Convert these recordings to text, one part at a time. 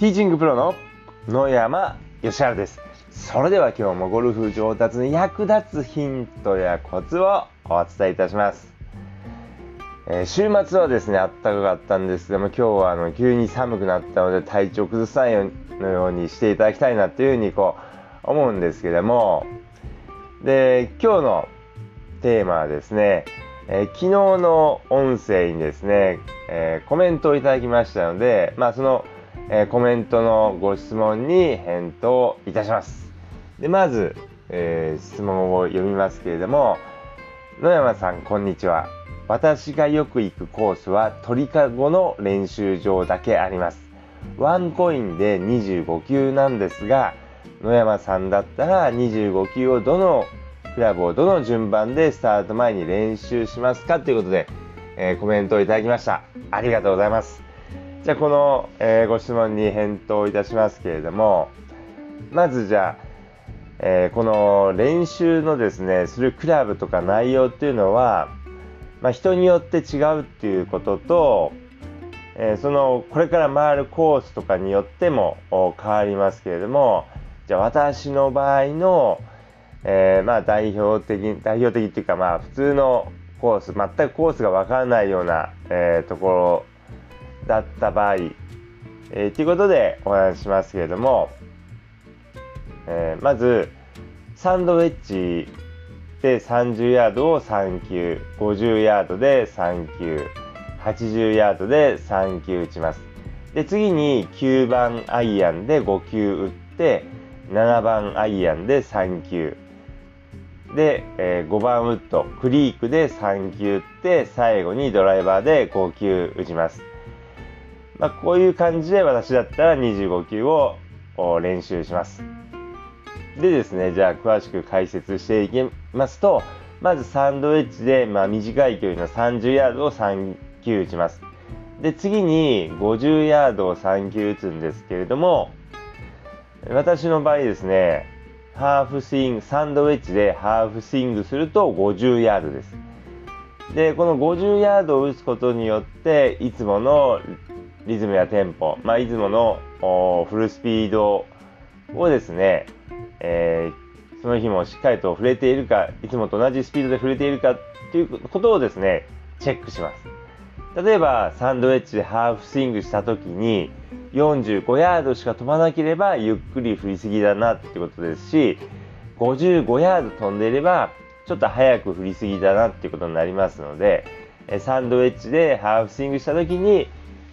ティーチングプロの野山義晴です。それでは今日もゴルフ上達に役立つヒントやコツをお伝えいたします。えー週末はですね、あったかかったんですけども、今日はあの急に寒くなったので体調崩さないようのようにしていただきたいなというふうにこう思うんですけども、で、今日のテーマはですね、えー昨日の音声にですね、えーコメントをいただきましたので、まあその、えーコメントのご質問に返答いたします。で、まず、えー質問を読みますけれども、野山さん、こんにちは。私がよく行くコースは鳥かごの練習場だけあります。ワンコインで25球なんですが、野山さんだったら25球をどのクラブをどの順番でスタート前に練習しますかということで、えーコメントをいただきました。ありがとうございます。じゃあこの、えーご質問に返答いたしますけれども、まずじゃあ、えーこの練習のですね、するクラブとか内容っていうのは、まあ、人によって違うっていうことと、えーそのこれから回るコースとかによっても変わりますけれどもじゃあ私の場合の、えまあ代表的代表的っていうかまあ普通のコース全くコースが分からないような、えーところだった場合、えーということでお話ししますけれども、えーまずサンドウェッジで30ヤードを3球50ヤードで3球80ヤードで3球打ちます。で次に9番アイアンで5球打って7番アイアンで3球。で、えー5番ウッドクリークで3球打って最後にドライバーで5球打ちます、まあ、こういう感じで私だったら25球を練習しますでですね、じゃあ詳しく解説していきますと、まずサンドウェッジで、まあ、短い距離の30ヤードを3球打ちます。で、次に50ヤードを3球打つんですけれども、私の場合ですね、ハーフスイング、サンドウェッジでハーフスイングすると50ヤードです。で、この50ヤードを打つことによって、いつものリズムやテンポ、まあ、いつものフルスピードをですね、えーその日もしっかりと触れているか、いつもと同じスピードで触れているかということをですね、チェックします。例えば、サンドウェッジでハーフスイングした時に、45ヤードしか飛ばなければ、ゆっくり振りすぎだなってことですし、55ヤード飛んでいれば、ちょっと早く振りすぎだなっていうことになりますので、サンドウェッジでハーフスイングした時に、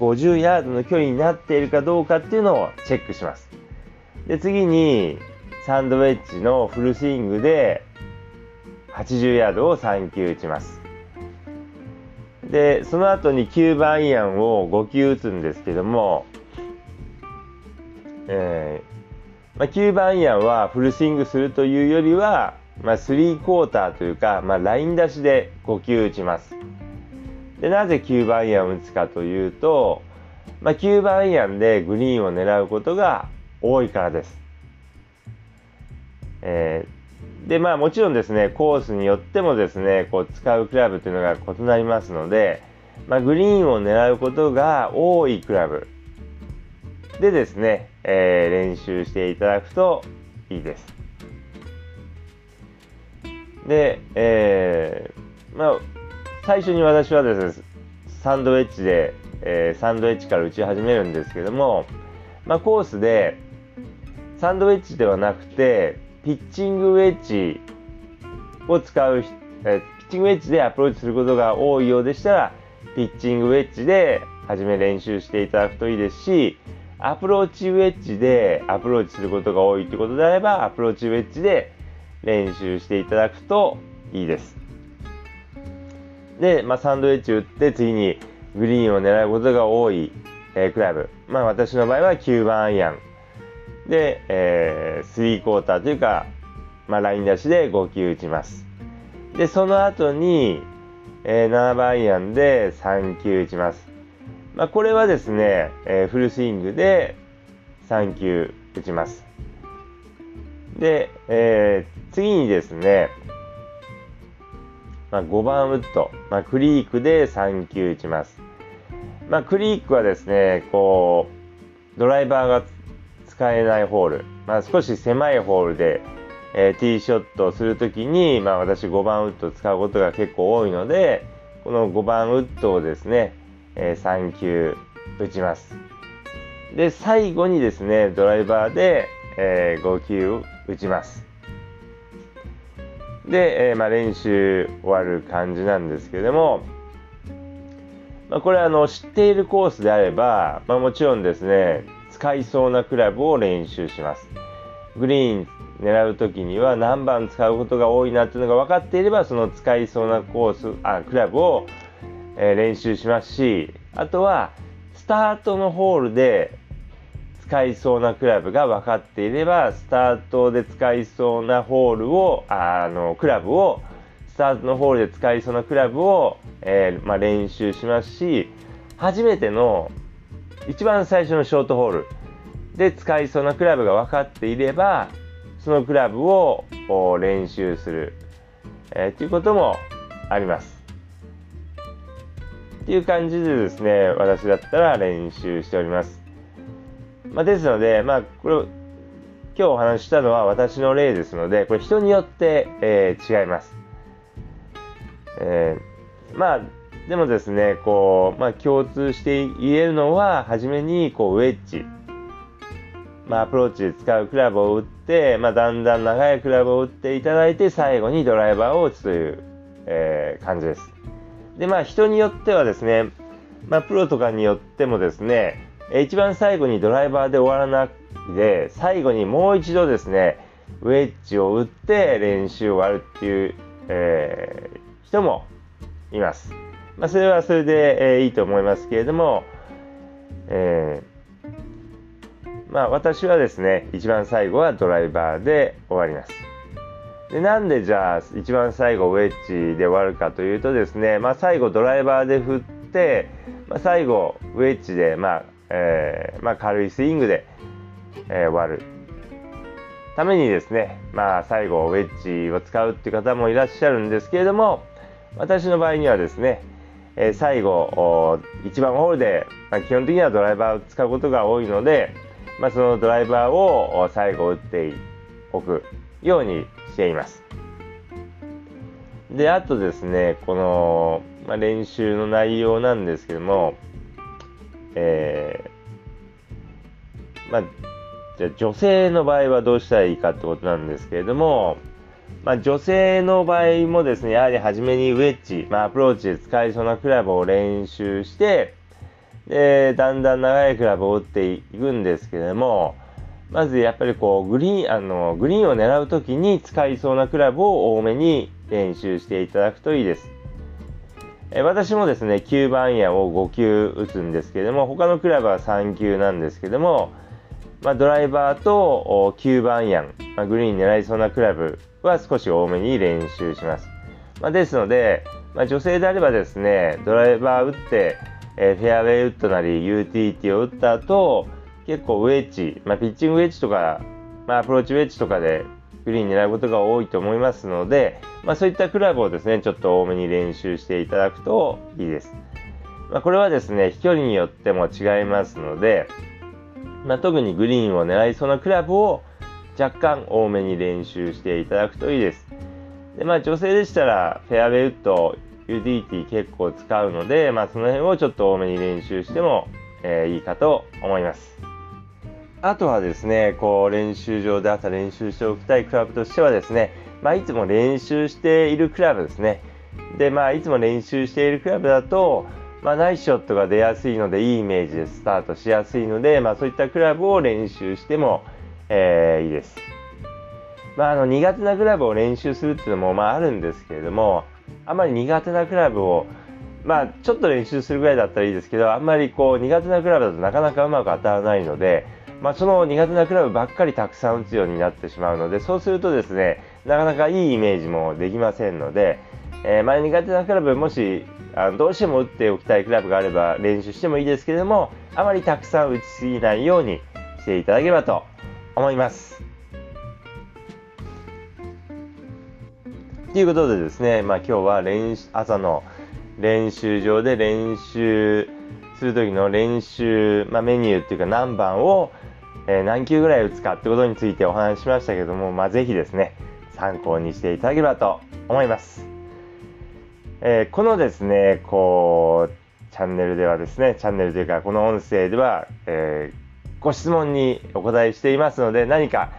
50ヤードの距離になっているかどうかっていうのをチェックします。で、次に、サンドウェッジのフルスイングで80ヤードを3球打ちます。で、その後に9番アイアンを5球打つんですけども、えーまあ、9番アイアンはフルスイングするというよりは、まあ、3クォーターというか、まあ、ライン出しで5球打ちます。で、なぜ9番アイアンを打つかというと、まあ、9番アイアンでグリーンを狙うことが多いからです。えーでまあもちろんですねコースによってもですねこう使うクラブというのが異なりますので、まあ、グリーンを狙うことが多いクラブでですね、えー練習していただくといいです。で、えーまあ最初に私はですねサンドウェッジで、えーサンドウェッジから打ち始めるんですけども、まあ、コースでサンドウェッジではなくてピッチングウェッジを使う、えーピッチングウェッジでアプローチすることが多いようでしたらピッチングウェッジで初め練習していただくといいですしアプローチウェッジでアプローチすることが多いということであればアプローチウェッジで練習していただくといいです。で、まあ、サンドウェッジ打って次にグリーンを狙うことが多い、えークラブ、まあ、私の場合は9番アイアン。で、えー、3クォーターというか、まあ、ライン出しで5球打ちます。でその後に、えー7番アイアンで3球打ちます、まあ、これはですね、えーフルスイングで3球打ちます。で、えー次にですね、まあ、5番ウッド、まあ、クリークで3球打ちます。まあ、クリークはですね、こドライバーが使えないホール、まあ、少し狭いホールで、えー、ティーショットをするときに、まあ、私5番ウッドを使うことが結構多いので、この5番ウッドをですね、えー、3球打ちます。で、最後にですね、ドライバーで、えー、5球打ちます。で、えー、まあ、練習終わる感じなんですけれども、まあ、これあの知っているコースであれば、まあ、もちろんですね使いそうなクラブを練習します。グリーン狙う時には何番使うことが多いなっていうのが分かっていればその使いそうなコースあクラブを、えー、練習しますしあとはスタートのホールで使いそうなクラブが分かっていればスタートで使いそうなホールをあのクラブをスタートのホールで使いそうなクラブを、えー、まあ、練習しますし初めての一番最初のショートホールで使いそうなクラブが分かっていればそのクラブを練習する、えー、ということもあります。っていう感じでですね私だったら練習しております。まあ、ですので、まあ、これ今日お話ししたのは私の例ですのでこれ人によって、えー、違います。えー、まあでもですねこう、まあ、共通して言えるのは初めにこうウェッジ、まあ、アプローチで使うクラブを打って、まあ、だんだん長いクラブを打っていただいて最後にドライバーを打つという、えー、感じです。でまあ人によってはですね、まあ、プロとかによってもですね一番最後にドライバーで終わらないで最後にもう一度ですねウェッジを打って練習を終わるっていう、えー、人もいます。まあ、それはそれで、えー、いいと思いますけれども、えー、まあ、私はですね、一番最後はドライバーで終わります。でなんでじゃあ一番最後ウェッジで終わるかというとですね、まあ、最後ドライバーで振って、まあ、最後ウェッジで、まあえーまあ、軽いスイングで、えー、終わるためにですね、まあ、最後ウェッジを使うっていう方もいらっしゃるんですけれども、私の場合にはですね、えー、最後1番ホールで、まあ、基本的にはドライバーを使うことが多いので、まあ、そのドライバーを最後打っておくようにしています。で、あとですね、この、まあ、練習の内容なんですけども、えー、まあ、じゃあ女性の場合はどうしたらいいかってことなんですけれども、まあ、女性の場合もですね、やはり初めにウェッジ、まあ、アプローチで使いそうなクラブを練習して、で、だんだん長いクラブを打っていくんですけれども、まずやっぱりこう、グリーン、あの、グリーンを狙うときに使いそうなクラブを多めに練習していただくといいです。え私もですね、9番矢を5球打つんですけども、他のクラブは3球なんですけども、まあ、ドライバーと9番アン、まあ、グリーン狙いそうなクラブは少し多めに練習します。まあ、ですので、まあ、女性であればですね、ドライバー打って、え、フェアウェイウッドなりユーティリティを打った後、結構ウェッジ、まあ、ピッチングウェッジとか、まあ、アプローチウェッジとかでグリーン狙うことが多いと思いますので、まあ、そういったクラブをですね、ちょっと多めに練習していただくといいです。まあ、これはですね、飛距離によっても違いますので、まあ、特にグリーンを狙いそうなクラブを若干多めに練習していただくといいです。でまあ、女性でしたらフェアウェイウッド、ユーティリティ結構使うので、まあ、その辺をちょっと多めに練習しても、えー、いいかと思います。あとはですね、こう練習場で朝練習しておきたいクラブとしてはですね、まあ、いつも練習しているクラブですね。で、まあ、いつも練習しているクラブだと、まあ、ナイスショットが出やすいので、いいイメージでスタートしやすいので、まあ、そういったクラブを練習しても、えー、いいです。まあ、あの苦手なクラブを練習するっていうのも、まあ、あるんですけれども、あまり苦手なクラブを、まあ、ちょっと練習するぐらいだったらいいですけど、あんまりこう苦手なクラブだとなかなかうまく当たらないので、まあ、その苦手なクラブばっかりたくさん打つようになってしまうので、そうするとですね、なかなかいいイメージもできませんので、えー、まあ、苦手なクラブもしあのどうしても打っておきたいクラブがあれば練習してもいいですけれどもあまりたくさん打ちすぎないようにしていただければと思います。ということでですね、まあ、今日は練習朝の練習場で練習する時の練習、まあ、メニューっていうか何番を、え、何球ぐらい打つかってことについてお話ししましたけども、まあ、ぜひですね、参考にしていただければと思います。えー、このですね、こう、チャンネルではですね、チャンネルというか、この音声では、えー、ご質問にお答えしていますので、何か、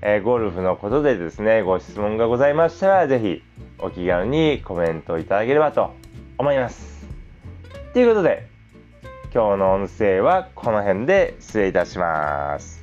えー、ゴルフのことでですね、ご質問がございましたら、ぜひお気軽にコメントいただければと思います。ということで、今日の音声はこの辺で失礼いたします。